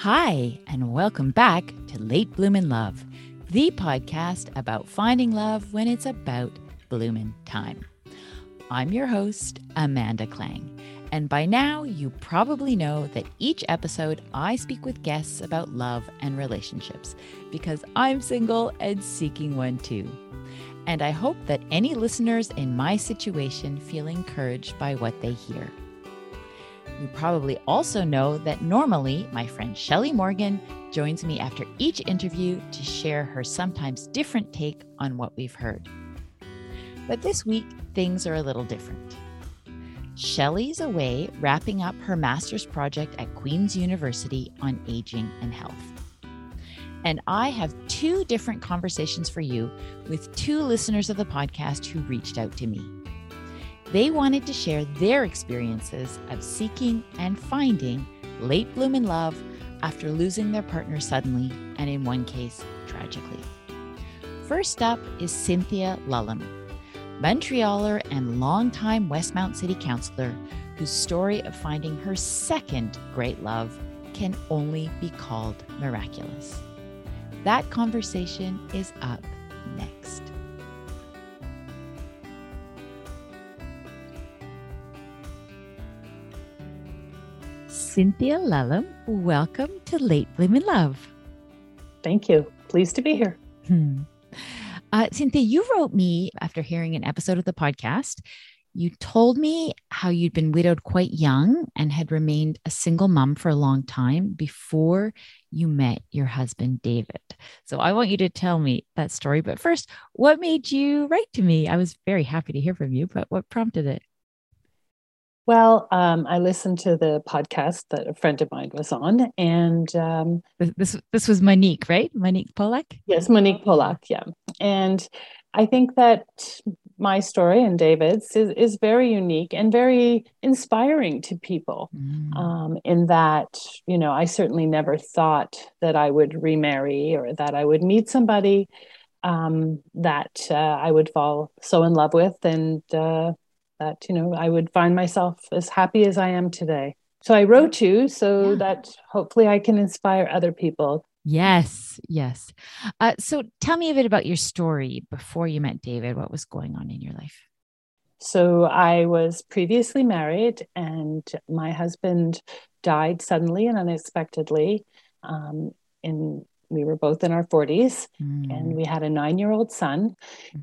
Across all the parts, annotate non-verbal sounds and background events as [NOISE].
Hi, and welcome back to Late Bloomin' Love, the podcast about finding love when it's about bloomin' time. I'm your host, Amanda Klang, and by now you probably know that each episode I speak with guests about love and relationships because I'm single and seeking one too. And I hope that any listeners in my situation feel encouraged by what they hear. You probably also know that normally my friend Shelly Morgan joins me after each interview to share her sometimes different take on what we've heard. But this week, things are a little different. Shelly's away wrapping up her master's project at Queen's University on aging and health. And I have two different conversations for you with two listeners of the podcast who reached out to me. They wanted to share their experiences of seeking and finding late bloomin' love after losing their partner suddenly and, in one case, tragically. First up is Cynthia Lulham, Montrealer and longtime Westmount City Councillor, whose story of finding her second great love can only be called miraculous. That conversation is up next. Cynthia Lulham, welcome to Late Bloomin' Love. Thank you. Pleased to be here. Hmm. Uh, Cynthia, you wrote me after hearing an episode of the podcast. You told me how you'd been widowed quite young and had remained a single mom for a long time before you met your husband, David. So I want you to tell me that story. But first, what made you write to me? I was very happy to hear from you, but what prompted it? Well, um, I listened to the podcast that a friend of mine was on, and um, this this was Monique, right? Monique Polak. Yes, Monique Polak. Yeah, and I think that my story and David's is, is very unique and very inspiring to people. Mm. Um, in that, you know, I certainly never thought that I would remarry or that I would meet somebody um, that uh, I would fall so in love with and. Uh, that you know I would find myself as happy as I am today. So I wrote you so yeah. that hopefully I can inspire other people. Yes, yes. Uh, so tell me a bit about your story before you met David. What was going on in your life? So I was previously married, and my husband died suddenly and unexpectedly. Um, in we were both in our 40s, mm. and we had a nine-year-old son.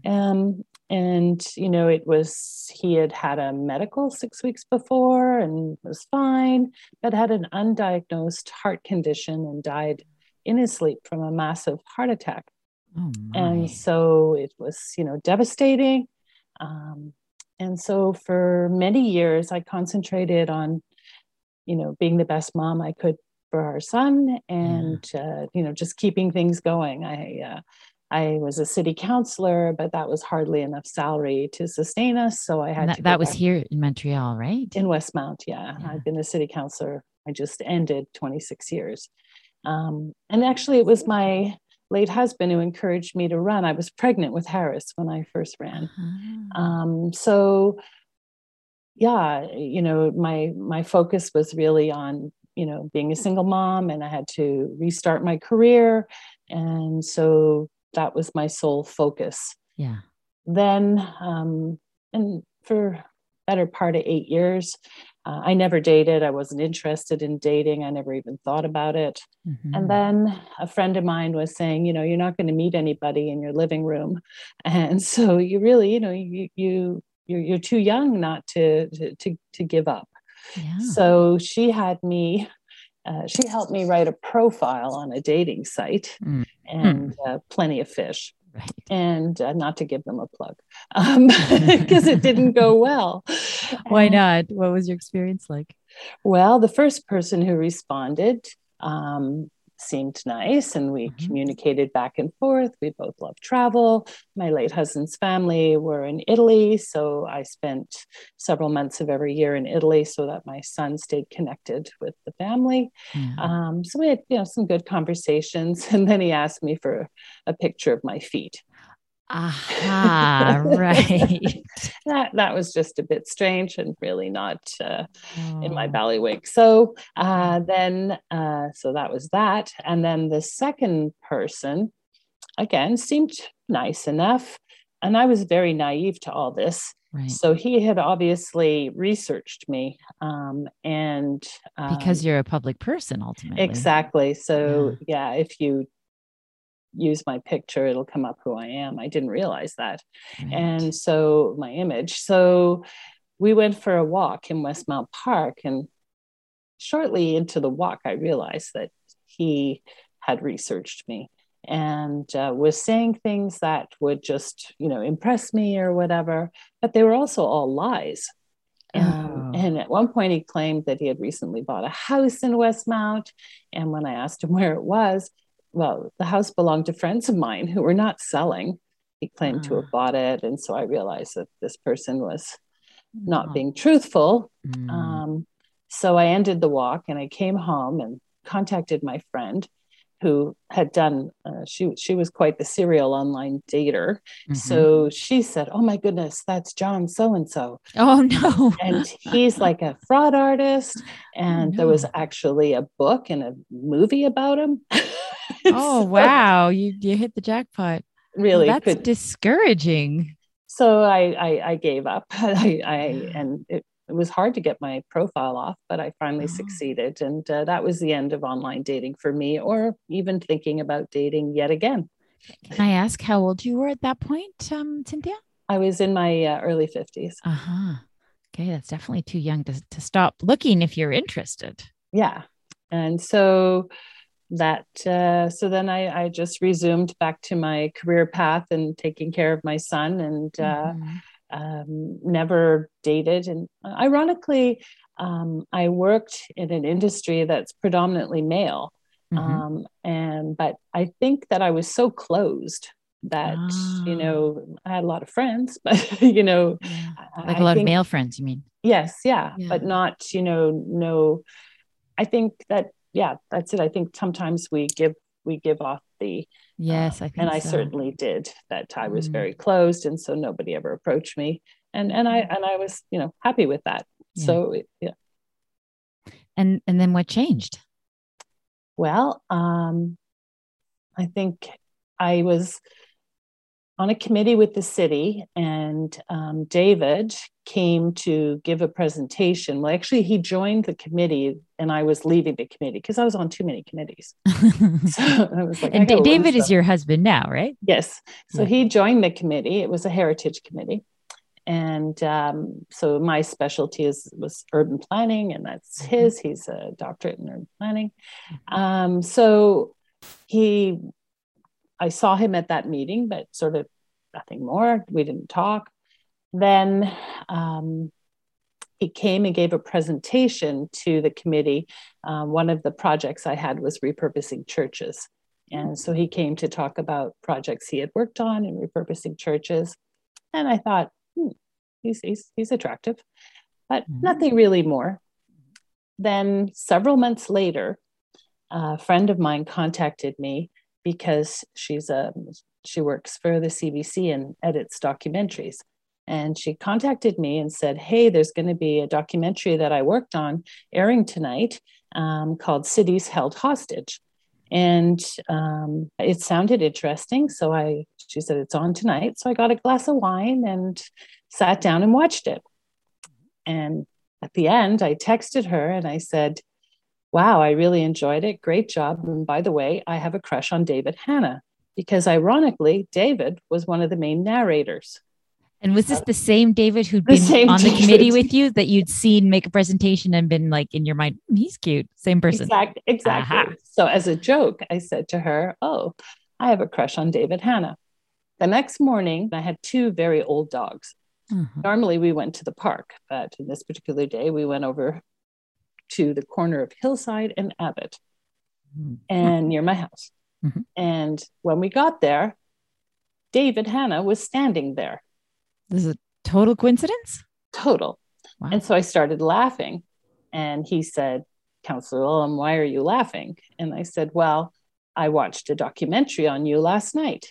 Mm. Um, and you know it was he had had a medical six weeks before and was fine but had an undiagnosed heart condition and died in his sleep from a massive heart attack. Oh and so it was you know devastating. Um, and so for many years i concentrated on you know being the best mom i could for our son and yeah. uh, you know just keeping things going. I uh, I was a city councilor, but that was hardly enough salary to sustain us. So I had that, to. That was here in Montreal, right? In Westmount, yeah. yeah. I've been a city councilor. I just ended 26 years. Um, and actually, it was my late husband who encouraged me to run. I was pregnant with Harris when I first ran. Uh-huh. Um, so, yeah, you know, my my focus was really on you know being a single mom, and I had to restart my career. And so that was my sole focus. Yeah. Then, um, and for better part of eight years, uh, I never dated. I wasn't interested in dating. I never even thought about it. Mm-hmm. And then a friend of mine was saying, you know, you're not going to meet anybody in your living room, [LAUGHS] and so you really, you know, you you you're, you're too young not to to to give up. Yeah. So she had me uh, she helped me write a profile on a dating site mm. And uh, plenty of fish. Right. And uh, not to give them a plug because um, [LAUGHS] it didn't go [LAUGHS] well. Why not? What was your experience like? Well, the first person who responded um, seemed nice and we mm-hmm. communicated back and forth. We both love travel. My late husband's family were in Italy, so I spent several months of every year in Italy so that my son stayed connected with the family. Mm-hmm. Um, so we had you know some good conversations, [LAUGHS] and then he asked me for a picture of my feet. Aha, [LAUGHS] right. that that was just a bit strange and really not uh, Oh. in my ballywig. So uh, then, uh, so that was that, and then the second person, again, seemed nice enough, and I was very naive to all this. Right. So he had obviously researched me, um, and um, Because you're a public person ultimately. exactly. So yeah, if you use my picture, it'll come up who I am. I didn't realize that Right. and so my image. So we went for a walk in Westmount Park, and shortly into the walk, I realized that he had researched me and uh, was saying things that would just, you know, impress me or whatever, but they were also all lies. Um, Oh. And at one point, he claimed that he had recently bought a house in Westmount. And when I asked him [LAUGHS] where it was, well, the house belonged to friends of mine who were not selling. He claimed to Ah. have bought it. And so I realized that this person was not Oh. being truthful. Mm. Um, so I ended the walk and I came home and contacted my friend who had done, uh, she, she was quite the serial online dater. Mhm. So she said, Oh my goodness, that's John so and so. oh no. And he's like a fraud artist. And there was actually a book and a movie about him. [LAUGHS] [LAUGHS] oh So wow, you you hit the jackpot. Well, Really that's could discouraging. so I, I I gave up. [LAUGHS] I, I and it, it was hard to get my profile off, but I finally Oh. succeeded, and uh, that was the end of online dating for me, or even thinking about dating yet again. Can I ask how old you were at that point, um, Cynthia? I was in my uh, early fifties. Uh huh. Okay, that's definitely too young to to stop looking if you're interested. Yeah, and so that uh, so then I, I just resumed back to my career path and taking care of my son, and uh, Mhm. um, never dated. And ironically, um, I worked in an industry that's predominantly male. Mhm. Um, and but I think that I was so closed that you Ah. know I had a lot of friends, [LAUGHS] but you know, Yeah. Like I a lot of male friends, you mean? Yes, yeah, Yeah. but not you know no. I think that yeah, that's it. I think sometimes we give we give off the Yes, I think and I so. certainly did that I was Mm. very closed and so nobody ever approached me and and I and I was you know happy with that Yeah. so yeah And and then what changed? well um I think I was on a committee with the city and um, David came to give a presentation well actually he joined the committee and I was leaving the committee because I was on too many committees [LAUGHS] so I was like and Da- David is your husband now, right? Yes. So Yeah. he joined the committee. It was a heritage committee. And um, so my specialty is was urban planning, and that's Mhm. his. He's a doctorate in urban planning. Um, so he, I saw him at that meeting, but sort of nothing more. We didn't talk. Then um, he came and gave a presentation to the committee. Uh, one of the projects I had was repurposing churches. And so he came to talk about projects he had worked on and repurposing churches. And I thought, hmm, he's, he's, he's attractive, but Mhm. nothing really more. Then several months later, a friend of mine contacted me because she's a she works for the CBC and edits documentaries. And she contacted me and said, Hey, there's going to be a documentary that I worked on airing tonight um, called Cities Held Hostage and um, it sounded interesting. So I, she said, it's on tonight. So I got a glass of wine and sat down and watched it. And at the end, I texted her and I said, Wow, I really enjoyed it. Great job. And by the way, I have a crush on David Hanna because ironically, David was one of the main narrators. And was this the same David who'd The been on the committee with you that you'd seen make a presentation and been like in your mind, "Hmm, he's cute, same person? Exact, exactly. Aha. So, as a joke, I said to her, Oh, I have a crush on David Hanna. The next morning, I had two very old dogs. Mhm. Normally, we went to the park, but in this particular day, we went over to the corner of Hillside and Abbott Mhm. and near my house. Mhm. And when we got there, David Hanna was standing there, This is a total coincidence. total. Wow. And so I started laughing. And he said, Counselor Lulham, why are you laughing? And I said, Well, I watched a documentary on you last night.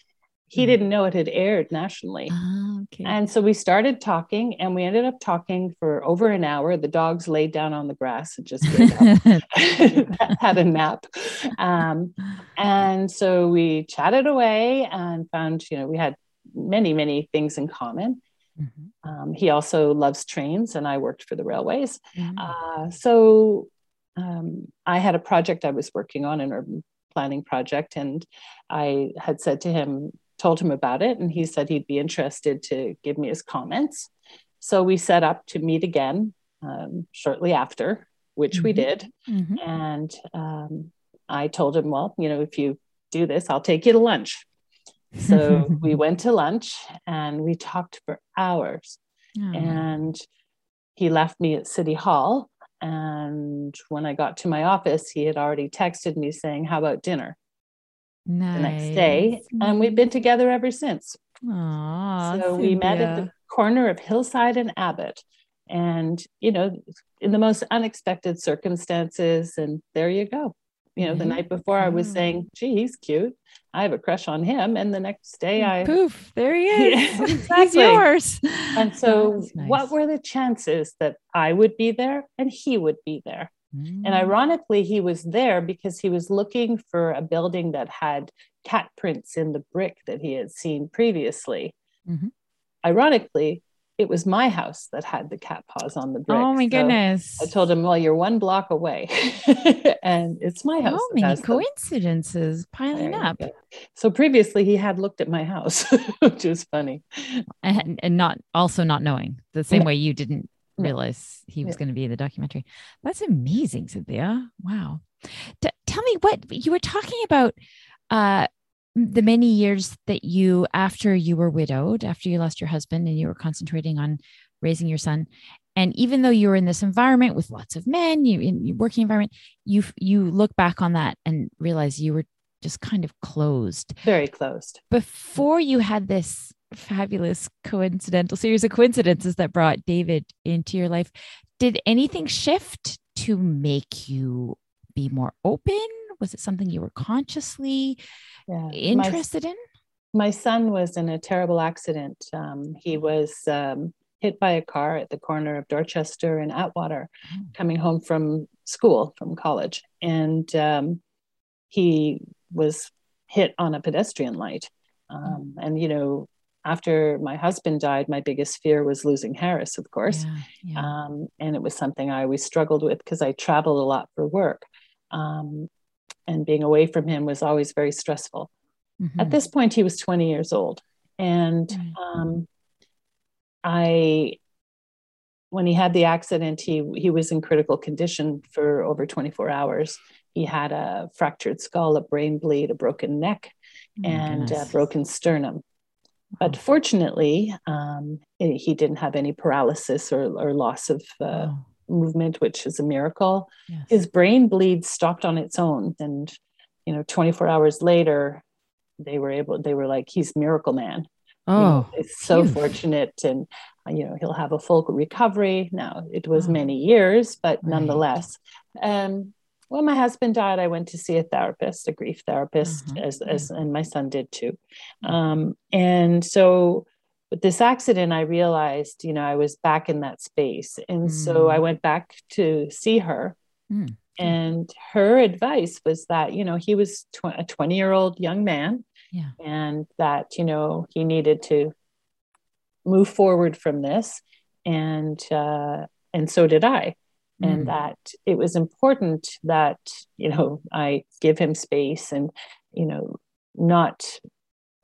He didn't know it had aired nationally. Ah, okay. And so we started talking and we ended up talking for over an hour. The dogs laid down on the grass and just [LAUGHS] [LAUGHS] had a nap. Um, and so we chatted away and found, you know, we had many, many things in common. Mm-hmm. Um, he also loves trains and I worked for the railways. Mm-hmm. Uh, so um, I had a project I was working on, an urban planning project, and I had said to him, told him about it, and he said he'd be interested to give me his comments. So we set up to meet again um, shortly after, which mm-hmm. we did. Mm-hmm. And um, I told him, well, you know, if you do this, I'll take you to lunch. So [LAUGHS] we went to lunch and we talked for hours. Oh. And he left me at City Hall. And when I got to my office, he had already texted me saying, How about dinner? Nice. the next day. And we've been together ever since. Aww, so we met at the corner of Hillside and Abbott. And, you know, in the most unexpected circumstances. And there you go. You know, the night before I was saying, gee, he's cute. I have a crush on him. And the next day I [LAUGHS] poof, there he is. [LAUGHS] Yeah, [LAUGHS] exactly. He's yours. And so nice. what were the chances that I would be there and he would be there? Mm. And ironically, he was there because he was looking for a building that had cat prints in the brick that he had seen previously. Mm-hmm. Ironically, it was my house that had the cat paws on the brick. Oh my so goodness. I told him, Well, you're one block away. [LAUGHS] and it's my house. Oh, many coincidences piling up. So previously he had looked at my house, [LAUGHS] which is funny. And, and not also not knowing the same way you didn't realize he was yeah. going to be in the documentary. That's amazing, Cynthia. Wow. T- tell me what you were talking about uh, the many years that you, after you were widowed, after you lost your husband and you were concentrating on raising your son. And even though you were in this environment with lots of men, you in your working environment, you you look back on that and realize you were just kind of closed. Very closed. Before you had this fabulous coincidental series of coincidences that brought David into your life. Did anything shift to make you be more open? Was it something you were consciously yeah. interested my, in? My son was in a terrible accident. Um, he was um, hit by a car at the corner of Dorchester and Atwater, oh. coming home from school, from college. And um, he was hit on a pedestrian light. Um, and you know after my husband died, my biggest fear was losing Harris, of course. Yeah, yeah. Um, and it was something I always struggled with because I traveled a lot for work. Um, and being away from him was always very stressful. Mm-hmm. At this point, he was 20 years old. And um, I, when he had the accident, he, he was in critical condition for over 24 hours. He had a fractured skull, a brain bleed, a broken neck, oh and a broken sternum. But fortunately, um, he didn't have any paralysis or, or loss of uh, oh. movement, which is a miracle. Yes. His brain bleed stopped on its own, and you know, 24 hours later, they were able. They were like, "He's miracle man." Oh, you know, oh, it's so fortunate, and you know, he'll have a full recovery. Now, it was oh. many years, but right. nonetheless. Um, when my husband died, I went to see a therapist, a grief therapist, mm-hmm. as, as and my son did too. Um, and so with this accident, I realized, you know, I was back in that space. And mm. so I mm. went back to see her. Mm. And her advice was that, you know, he was tw- a 20 year old young man yeah. and that, you know, he needed to move forward from this. And, uh, and so did I and mm. that it was important that you know i give him space and you know not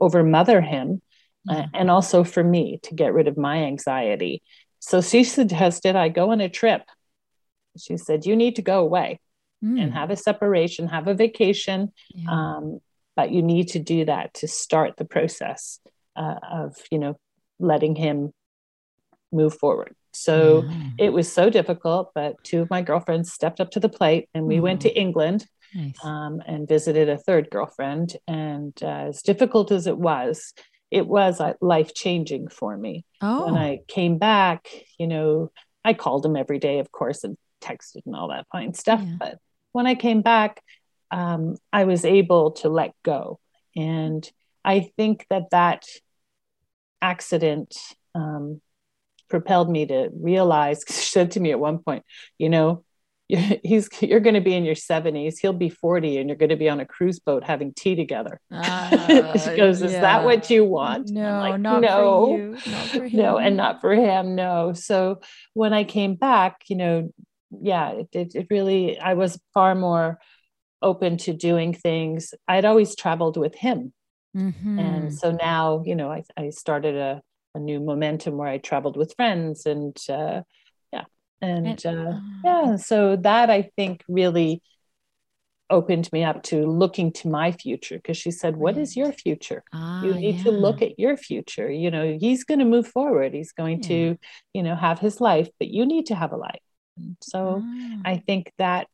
over mother him uh, and also for me to get rid of my anxiety so she suggested i go on a trip she said you need to go away mm. and have a separation have a vacation yeah. um, but you need to do that to start the process uh, of you know letting him move forward so mm. it was so difficult, but two of my girlfriends stepped up to the plate and we mm. went to England nice. um, and visited a third girlfriend. And uh, as difficult as it was, it was uh, life changing for me. Oh. When I came back, you know, I called him every day, of course, and texted and all that fine stuff. Yeah. But when I came back, um, I was able to let go. And I think that that accident um, propelled me to realize. [LAUGHS] She said to me at one point, "You know, he's you're going to be in your 70s he'll be 40 and you're going to be on a cruise boat having tea together [LAUGHS] uh, she goes is yeah. that what you want no like, not no for you. Not for [LAUGHS] no and not for him no so when i came back you know yeah it, it, it really i was far more open to doing things i'd always traveled with him mm-hmm. and so now you know i, I started a, a new momentum where i traveled with friends and uh, yeah, and uh, yeah so that i think really opened me up to looking to my future because she said "What is your future ah, you need yeah. to look at your future you know he's going to move forward he's going yeah. to you know have his life but you need to have a life so ah. i think that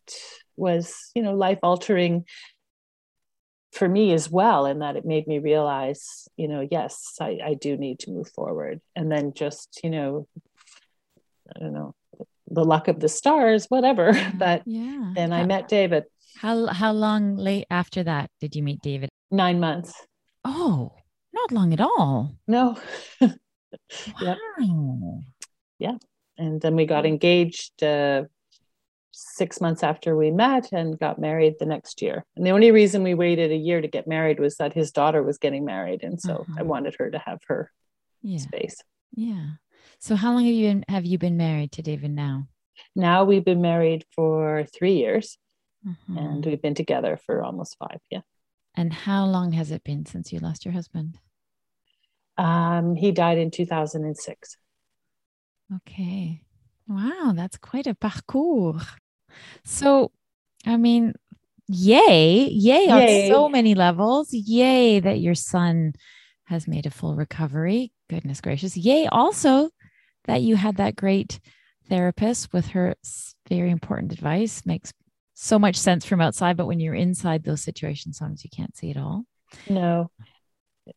was you know life altering for me as well in that it made me realize you know yes I, I do need to move forward and then just you know i don't know the luck of the stars, whatever. [LAUGHS] But yeah. then I met David. How how long late after that did you meet David? Nine months. Oh, not long at all. No. [LAUGHS] wow. Yep. Yeah. And then we got engaged uh, six months after we met and got married the next year. And the only reason we waited a year to get married was that his daughter was getting married. And so uh-huh. I wanted her to have her yeah. space. Yeah. So how long have you been have you been married to David now? Now we've been married for three years mm-hmm. and we've been together for almost five. Yeah. And how long has it been since you lost your husband? Um, he died in 2006. Okay. Wow, that's quite a parcours. So, I mean, yay, yay, yay. on so many levels. Yay that your son has made a full recovery. Goodness gracious. Yay, also that you had that great therapist with her very important advice makes so much sense from outside but when you're inside those situations sometimes you can't see it all no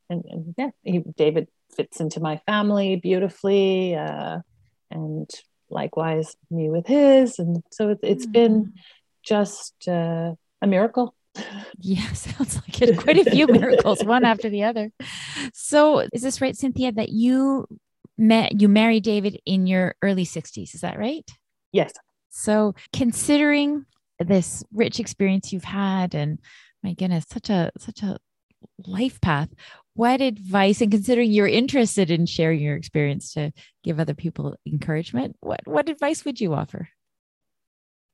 and, and yeah he, david fits into my family beautifully uh, and likewise me with his and so it, has mm. been just uh, a miracle yeah [LAUGHS] sounds like it quite a few [LAUGHS] miracles one after the other so is this right cynthia that you met you married David in your early 60s, is that right? Yes. So considering this rich experience you've had and my goodness, such a such a life path, what advice and considering you're interested in sharing your experience to give other people encouragement, what what advice would you offer?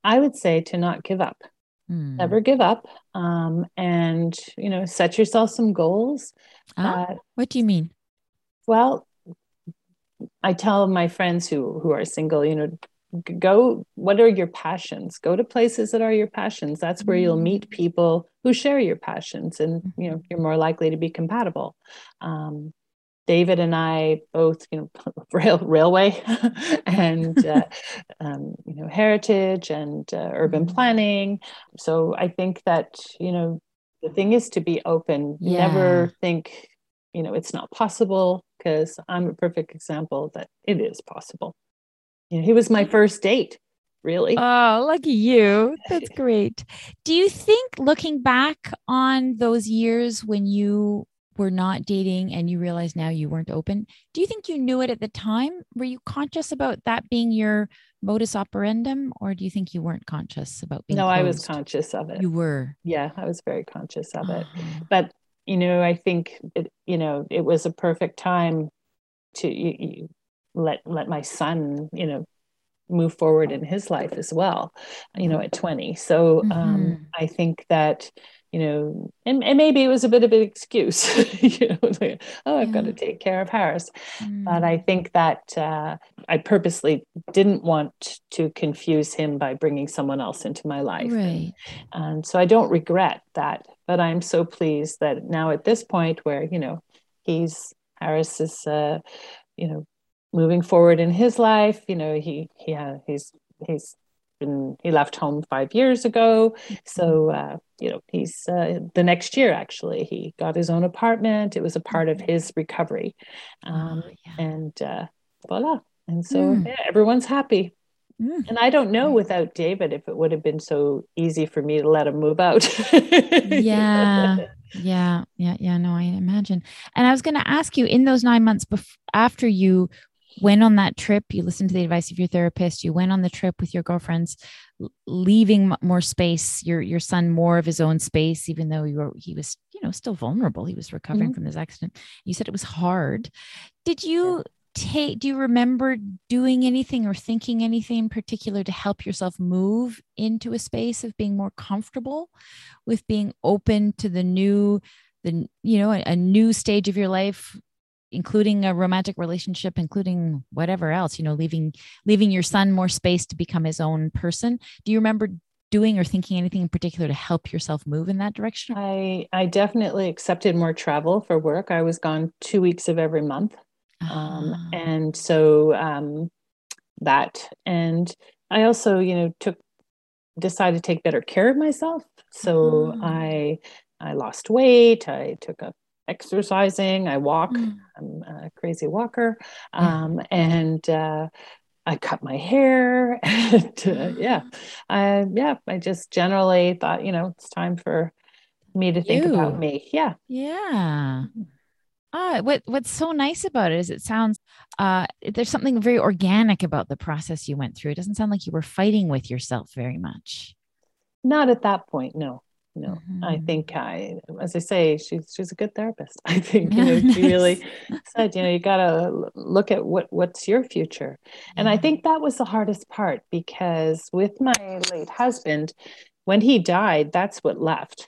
I would say to not give up. Hmm. Never give up. Um, and you know, set yourself some goals. Ah, uh, what do you mean? Well, I tell my friends who who are single, you know, go what are your passions go to places that are your passions that's where you'll meet mm-hmm. people who share your passions and you know you're more likely to be compatible um, david and i both you know [LAUGHS] rail railway [LAUGHS] and uh, [LAUGHS] um, you know heritage and uh, urban mm-hmm. planning so i think that you know the thing is to be open yeah. never think you know it's not possible because I'm a perfect example that it is possible. You know, he was my first date, really. Oh, lucky you. That's [LAUGHS] great. Do you think looking back on those years when you were not dating and you realize now you weren't open, do you think you knew it at the time? Were you conscious about that being your modus operandum or do you think you weren't conscious about being No, closed? I was conscious of it. You were. Yeah, I was very conscious of it. Uh-huh. But you know, I think it, you know, it was a perfect time to you, you let let my son, you know, move forward in his life as well, you know, at 20. So um, mm-hmm. um, I think that, you know, and, and, maybe it was a bit of an excuse, [LAUGHS] you know, like, oh, I've yeah. got to take care of Harris. Mm. But I think that uh, I purposely didn't want to confuse him by bringing someone else into my life. Right. And, and so I don't regret that but I'm so pleased that now at this point where you know he's Harris is uh, you know moving forward in his life. You know he he uh, he's he's been he left home five years ago, so uh, you know he's uh, the next year actually he got his own apartment. It was a part of his recovery, um, oh, yeah. and uh, voila. And so mm. yeah, everyone's happy. Mm. And I don't know without David if it would have been so easy for me to let him move out. [LAUGHS] yeah. Yeah, yeah, yeah. No, I imagine. And I was going to ask you in those nine months before, after you went on that trip, you listened to the advice of your therapist, you went on the trip with your girlfriends, leaving more space, your your son more of his own space, even though you were he was, you know, still vulnerable. He was recovering mm-hmm. from this accident. You said it was hard. Did you take do you remember doing anything or thinking anything in particular to help yourself move into a space of being more comfortable with being open to the new the you know a, a new stage of your life including a romantic relationship including whatever else you know leaving leaving your son more space to become his own person. Do you remember doing or thinking anything in particular to help yourself move in that direction? I i definitely accepted more travel for work. I was gone two weeks of every month. Um, ah. and so um, that and i also you know took decided to take better care of myself. So uh-huh. i i lost weight. I took up exercising i walk mm. i'm a crazy walker um, yeah. and uh, I cut my hair [LAUGHS] and uh, yeah, I, yeah, I just generally thought, you know, it's time for me to think you. about me. Yeah. Yeah. Mm-hmm. Ah, what what's so nice about it is it sounds uh, there's something very organic about the process you went through. It doesn't sound like you were fighting with yourself very much. Not at that point, no. No. Mm-hmm. I think I as I say, she's she's a good therapist. [LAUGHS] I think, you know, nice. she really said, you know, you gotta look at what what's your future. And I think that was the hardest part because with my late husband, when he died, that's what left.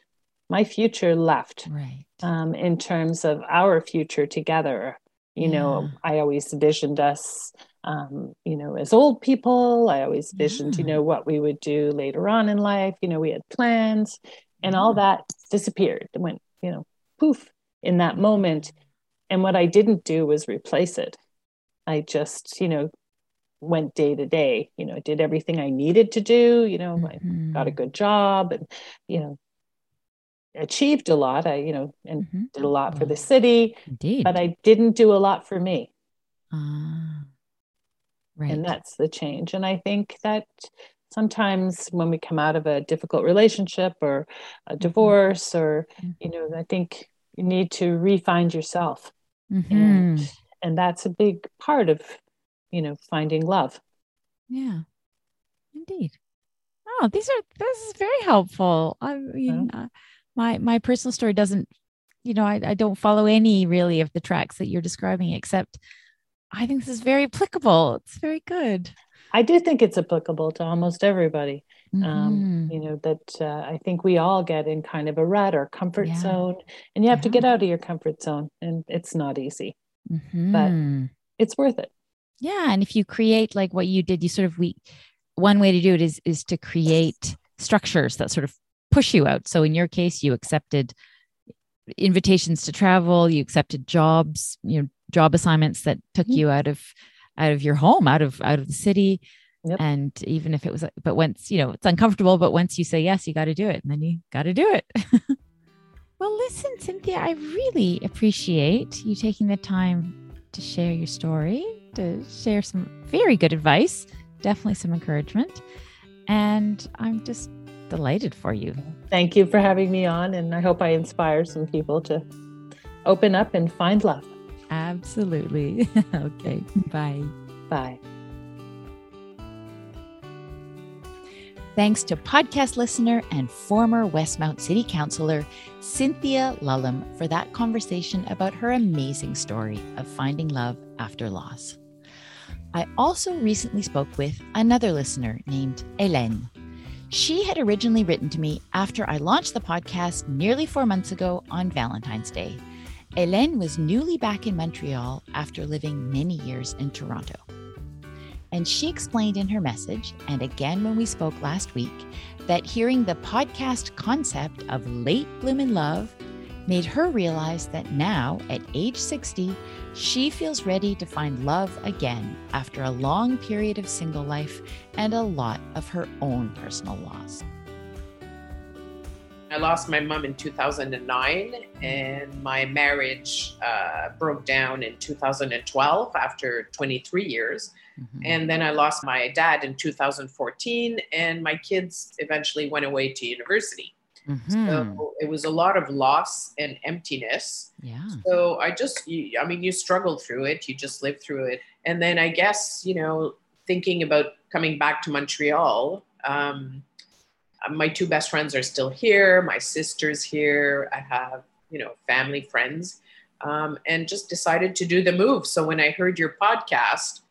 My future left. Right um, in terms of our future together. You yeah. know, I always visioned us, um, you know, as old people. I always visioned, yeah. you know, what we would do later on in life. You know, we had plans, and all that disappeared. It went, you know, poof in that moment. And what I didn't do was replace it. I just, you know, went day to day you know did everything i needed to do you know mm-hmm. i got a good job and you know achieved a lot. I, you know, and mm-hmm. did a lot for the city, Indeed. but I didn't do a lot for me. Uh, right. And that's the change. And I think that sometimes when we come out of a difficult relationship or a mm-hmm. divorce, mm-hmm. or, you know, I think you need to refine yourself. Mm-hmm. And, and that's a big part of, you know, finding love. Yeah, indeed. Oh, these are, this is very helpful. I mean, uh, my my personal story doesn't you know I, I don't follow any really of the tracks that you're describing except i think this is very applicable it's very good i do think it's applicable to almost everybody um, mm-hmm. um, you know that uh, i think we all get in kind of a rut or comfort yeah. zone and you have yeah. to get out of your comfort zone and it's not easy mm-hmm. but it's worth it yeah and if you create like what you did you sort of we one way to do it is is to create structures that sort of push you out. So in your case, you accepted invitations to travel, you accepted jobs, you know, job assignments that took mm-hmm. you out of out of your home, out of out of the city. Yep. And even if it was, but once you know it's uncomfortable, but once you say yes, you got to do it, and then you got to do it. [LAUGHS] well, listen, Cynthia, I really appreciate you taking the time to share your story, to share some very good advice, definitely some encouragement, and I'm just delighted for you. Thank you for having me on. And I hope I inspire some people to open up and find love. Absolutely. [LAUGHS] okay. Bye. Bye. Thanks to podcast listener and former Westmount City Councilor Cynthia Lulham for that conversation about her amazing story of finding love after loss. I also recently spoke with another listener named Hélène. She had originally written to me after I launched the podcast nearly four months ago on Valentine's Day. Hélène was newly back in Montreal after living many years in Toronto. And she explained in her message, and again when we spoke last week, that hearing the podcast concept of late bloom bloomin' love made her realize that now, at age 60, she feels ready to find love again after a long period of single life and a lot of her own personal loss. I lost my mom in 2009, and my marriage uh, broke down in 2012 after 23 years. Mm-hmm. And then I lost my dad in 2014, and my kids eventually went away to university. Mhm. So it was a lot of loss and emptiness. yeah. So I just, I mean, you struggle through it, you just live through it. And then I guess, you know, thinking about coming back to Montreal, um, my two best friends are still here, my sister's here, I have, you know, family, friends, um, and just decided to do the move. So when I heard your podcast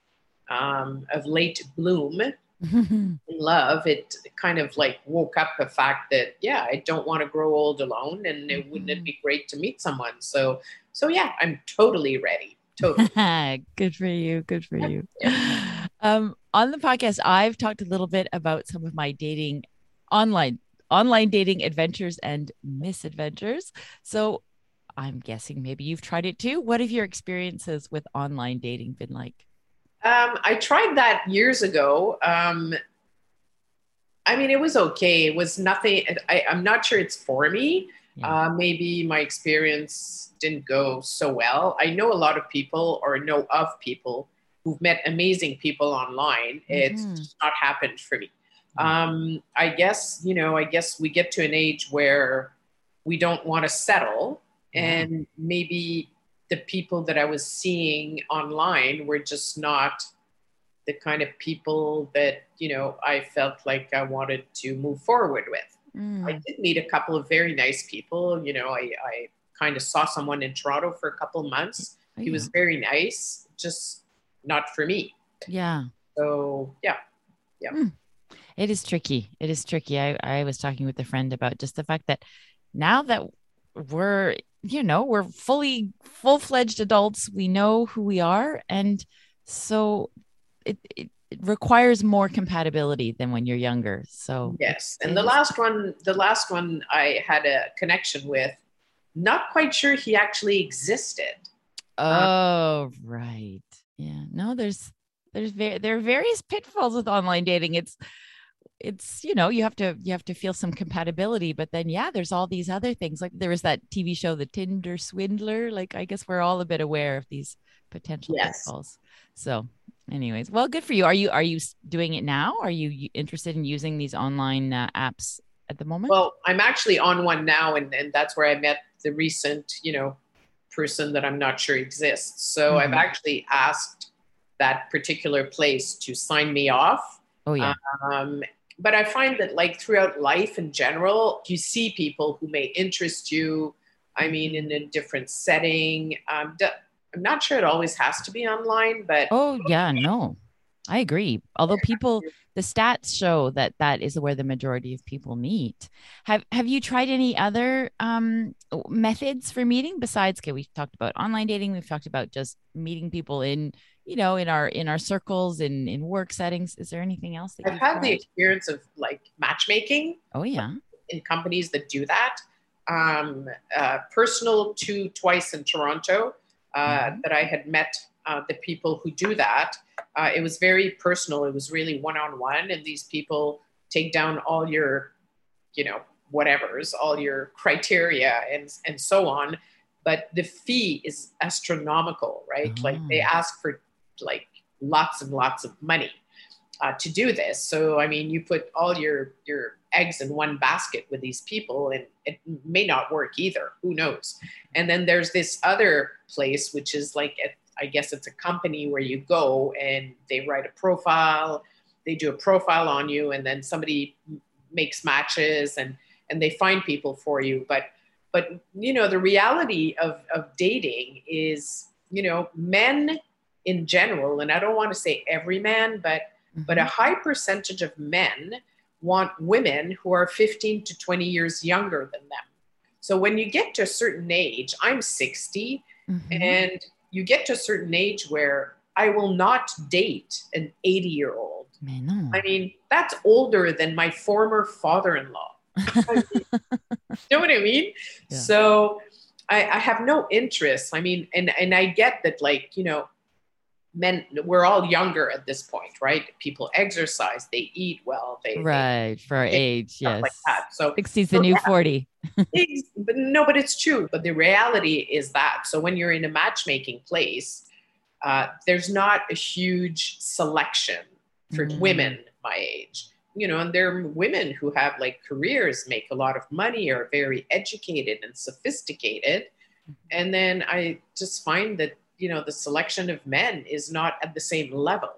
um, of Late Bloom, [LAUGHS] in love, it kind of like woke up the fact that yeah, I don't want to grow old alone, and it wouldn't it be great to meet someone? So so yeah, I'm totally ready. Totally. [LAUGHS] good for you. Good for you. Um, on the podcast, I've talked a little bit about some of my dating online online dating adventures and misadventures. So I'm guessing maybe you've tried it too. What have your experiences with online dating been like? Um, I tried that years ago. Um, I mean, it was okay. It was nothing. I, I'm not sure it's for me. Yeah. Uh, maybe my experience didn't go so well. I know a lot of people, or know of people who've met amazing people online. It's Mhm. just not happened for me. Mhm. Um, I guess you know. I guess we get to an age where we don't want to settle, Yeah. and maybe the people that I was seeing online were just not the kind of people that you know I felt like I wanted to move forward with. Mm. I did meet a couple of very nice people. You know, I, I kind of saw someone in Toronto for a couple of months. Oh, He was very nice, just not for me. yeah. So yeah. yeah, It is tricky. It is tricky. I, I was talking with a friend about just the fact that now that we're, you know, we're fully full fledged adults, we know who we are. And so it, it, it requires more compatibility than when you're younger. So yes. And the last one, the last one I had a connection with, not quite sure he actually existed. Oh, right. Yeah. No, there's there's very there are various pitfalls with online dating. It's it's you know you have to you have to feel some compatibility but then yeah there's all these other things like there was that tv show the tinder swindler like i guess we're all a bit aware of these potential Yes. pitfalls so anyways well good for you are you are you doing it now are you interested in using these online uh, apps at the moment Well, I'm actually on one now, and, and that's where I met the recent, you know, person that I'm not sure exists. So I've Mhm. actually asked that particular place to sign me off. oh yeah Um, but I find that, like, throughout life in general, you see people who may interest you. I mean, in a different setting. Um, I'm not sure it always has to be online, but Oh yeah, no, I agree. Although people, the stats show that that is where the majority of people meet. Have Have you tried any other um, methods for meeting besides? Okay, we've talked about online dating. We've talked about just meeting people in, you know, in our in our circles in in work settings. Is there anything else that I've had the experience of like matchmaking. Oh yeah, in companies that do that. Um, uh, personal to twice in Toronto uh, Mhm. that I had met uh, the people who do that. Uh, it was very personal. It was really one on one, and these people take down all your, you know, whatever's, all your criteria and and so on. But the fee is astronomical, right? Like they Ah. ask for like lots and lots of money uh, to do this. So I mean, you put all your your eggs in one basket with these people, and it may not work either. Who knows? And then there's this other place, which is like a, I guess it's a company where you go and they write a profile, they do a profile on you, and then somebody makes matches and and they find people for you. But but you know the reality of of dating is you know men in general, and I don't want to say every man, but but a Mhm. high percentage of men want women who are 15 to 20 years younger than them. So when you get to a certain age, I'm 60, Mhm. and you get to a certain age where I will not date an 80 year old. No. I mean, that's older than my former father in law. [LAUGHS] you know what I mean? Yeah. So I, I have no interest. I mean, and, and I get that, like, you know, men, we're all younger at this point, right? People exercise, they eat well, they, they right for our they- age, yes. like that. So 60's the So, new yeah. 40. [LAUGHS] But no, but it's true. But the reality is that. So when you're in a matchmaking place, uh, there's not a huge selection for Mhm. women my age. you know, and there are women who have like careers, make a lot of money, are very educated and sophisticated. And then I just find that, you know, the selection of men is not at the same level.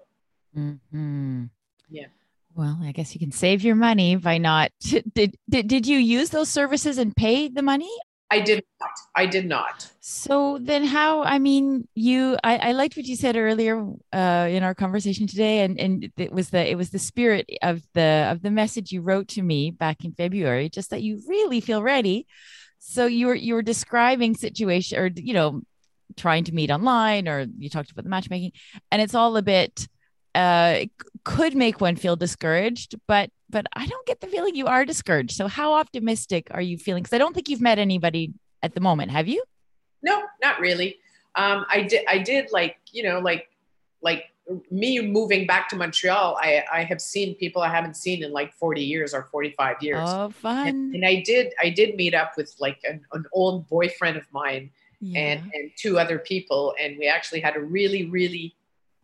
Mm-hmm. Yeah. Well, I guess you can save your money by not. [LAUGHS] Did, did did you use those services and pay the money? I did not. I did not. So then, how? I mean, you. I, I liked what you said earlier uh, in our conversation today, and and it was the it was the spirit of the of the message you wrote to me back in February. Just that you really feel ready. So you were you were describing situation, or you know, trying to meet online, or you talked about the matchmaking, and it's all a bit uh, could make one feel discouraged, but but I don't get the feeling you are discouraged. So how optimistic are you feeling? Because I don't think you've met anybody at the moment, have you? No, not really. Um, I did. I did like you know like like me moving back to Montreal. I I have seen people I haven't seen in like forty years or forty five years. Oh, fun! And, and, I did. I did meet up with like an, an old boyfriend of mine yeah. and and two other people, and we actually had a really really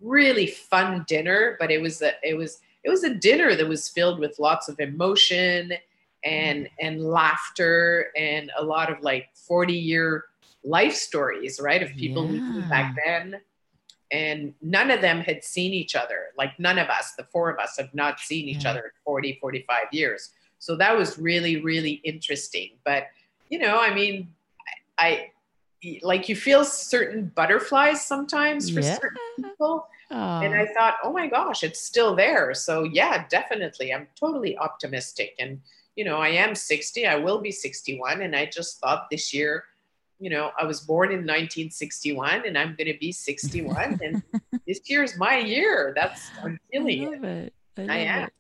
really fun dinner, but it was a it was it was a dinner that was filled with lots of emotion and mm-hmm. and laughter and a lot of like 40 year life stories, right? Of people yeah. who back then. And none of them had seen each other. Like none of us, the four of us have not seen each yeah. other in 40, 45 years. So that was really, really interesting. But, you know, I mean, I, like you feel certain butterflies sometimes for yeah. certain people. And I oh. thought, oh my gosh, it's still there. So yeah, definitely. I'm totally optimistic. And, you know, I am 60, I will be 61. And I just thought this year, you know, I was born in 1961 and I'm going to be 61. and [LAUGHS] this year is my year. That's, I'm feeling I it. it. I, I am. It.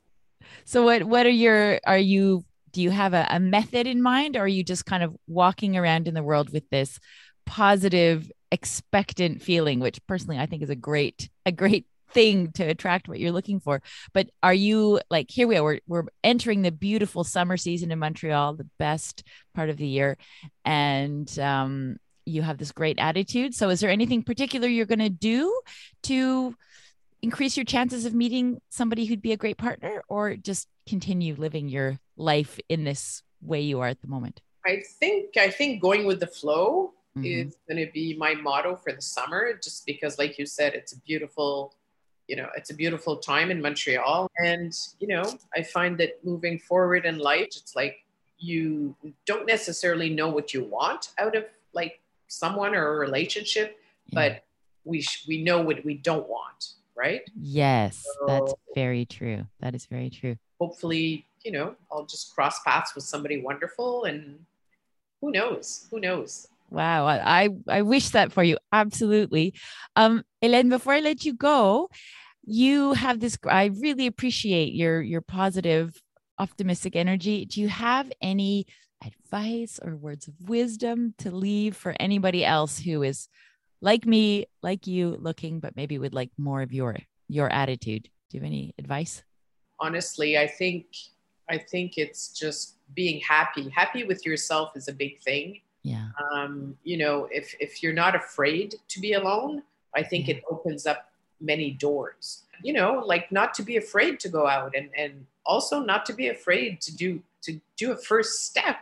So what, what are your, are you, do you have a, a method in mind or are you just kind of walking around in the world with this positive expectant feeling which personally i think is a great a great thing to attract what you're looking for. But are you like here we are we're, we're entering the beautiful summer season in montreal the best part of the year and um, you have this great attitude. So is there anything particular you're going to do to increase your chances of meeting somebody who'd be a great partner or just continue living your life in this way you are at the moment? I think i think going with the flow mm-hmm. is going to be my motto for the summer, just because, like you said, it's a beautiful, you know, it's a beautiful time in Montreal. And, you know, I find that moving forward in life, it's like you don't necessarily know what you want out of like someone or a relationship, yeah. but we, sh- we know what we don't want, right? Yes, so, that's very true. That is very true. Hopefully, you know, I'll just cross paths with somebody wonderful and who knows? Who knows? Wow, I I wish that for you. Absolutely. Um, Hélène, before I let you go, you have this. I really appreciate your your positive, optimistic energy. Do you have any advice or words of wisdom to leave for anybody else who is like me, like you, looking, but maybe would like more of your your attitude? Do you have any advice? Honestly, I think I think it's just being happy. Happy with yourself is a big thing yeah. Um, you know if if you're not afraid to be alone i think yeah. it opens up many doors. You know like not to be afraid to go out and and also not to be afraid to do to do a first step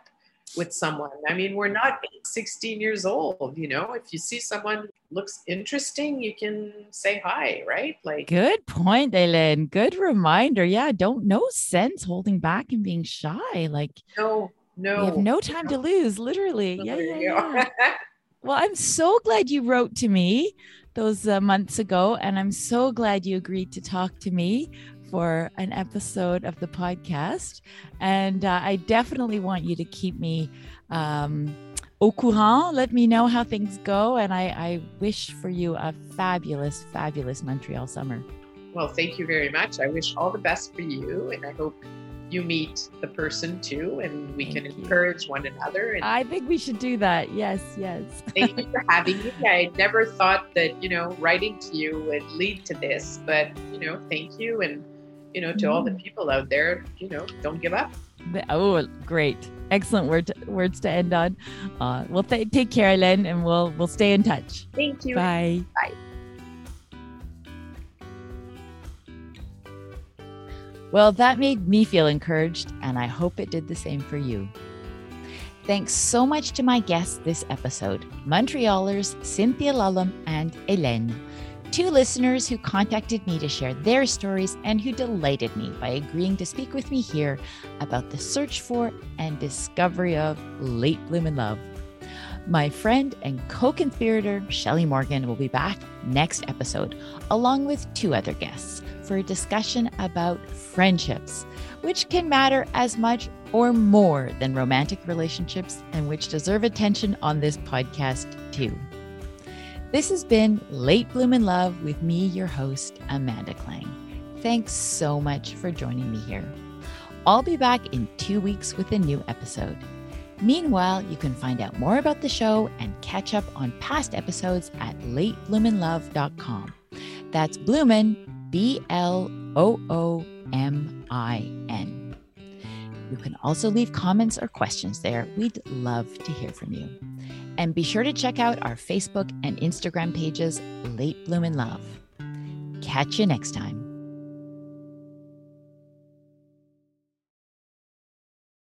with someone. I mean we're not 16 years old you know? If you see someone looks interesting you can say hi right? Like good point Hélène. good reminder. Yeah don't no sense holding back and being shy. Like no no. We have no time to lose, literally. [LAUGHS] Yeah, yeah, yeah. [LAUGHS] well, I'm so glad you wrote to me those uh, months ago. And I'm so glad you agreed to talk to me for an episode of the podcast. And uh, I definitely want you to keep me um, au courant. Let me know how things go. And I, I wish for you a fabulous, fabulous Montreal summer. Well, thank you very much. I wish all the best for you. And I hope you meet the person too and we thank can you. encourage one another and i think we should do that. Yes yes. [LAUGHS] Thank you for having me. I never thought that you know writing to you would lead to this but you know thank you and you know to mm. all the mm. people out there you know don't give up. Oh great. Excellent word to, words to end on. Uh, well th- take care len and we'll we'll stay in touch. Thank you. Bye. Bye Well, that made me feel encouraged, and I hope it did the same for you. Thanks so much to my guests this episode Montrealers Cynthia Lulham and Hélène, two listeners who contacted me to share their stories and who delighted me by agreeing to speak with me here about the search for and discovery of late bloomin' love. My friend and co conspirator Shelley Morgan will be back next episode, along with two other guests, for a discussion about friendships, which can matter as much or more than romantic relationships and which deserve attention on this podcast too. This has been Late Bloomin' Love with me, your host, Amanda Klang. Thanks so much for joining me here. I'll be back in two weeks with a new episode. Meanwhile, you can find out more about the show and catch up on past episodes at latebloominlove.com. That's Bloomin, B L O O M I N. You can also leave comments or questions there. We'd love to hear from you. And be sure to check out our Facebook and Instagram pages, Late Bloomin' Love. Catch you next time.